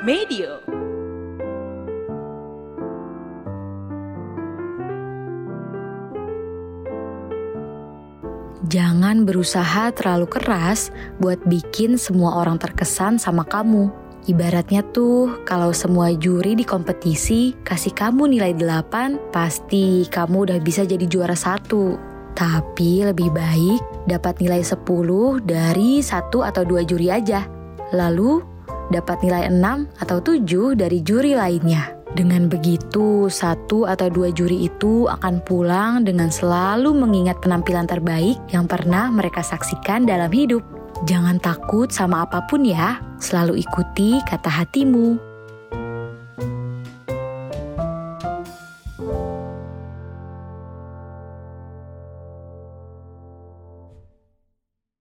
Medio. Jangan berusaha terlalu keras buat bikin semua orang terkesan sama kamu. Ibaratnya tuh, kalau semua juri di kompetisi kasih kamu nilai 8, pasti kamu udah bisa jadi juara satu. Tapi lebih baik dapat nilai 10 dari satu atau dua juri aja. Lalu dapat nilai 6 atau 7 dari juri lainnya. Dengan begitu, satu atau dua juri itu akan pulang dengan selalu mengingat penampilan terbaik yang pernah mereka saksikan dalam hidup. Jangan takut sama apa pun ya, selalu ikuti kata hatimu.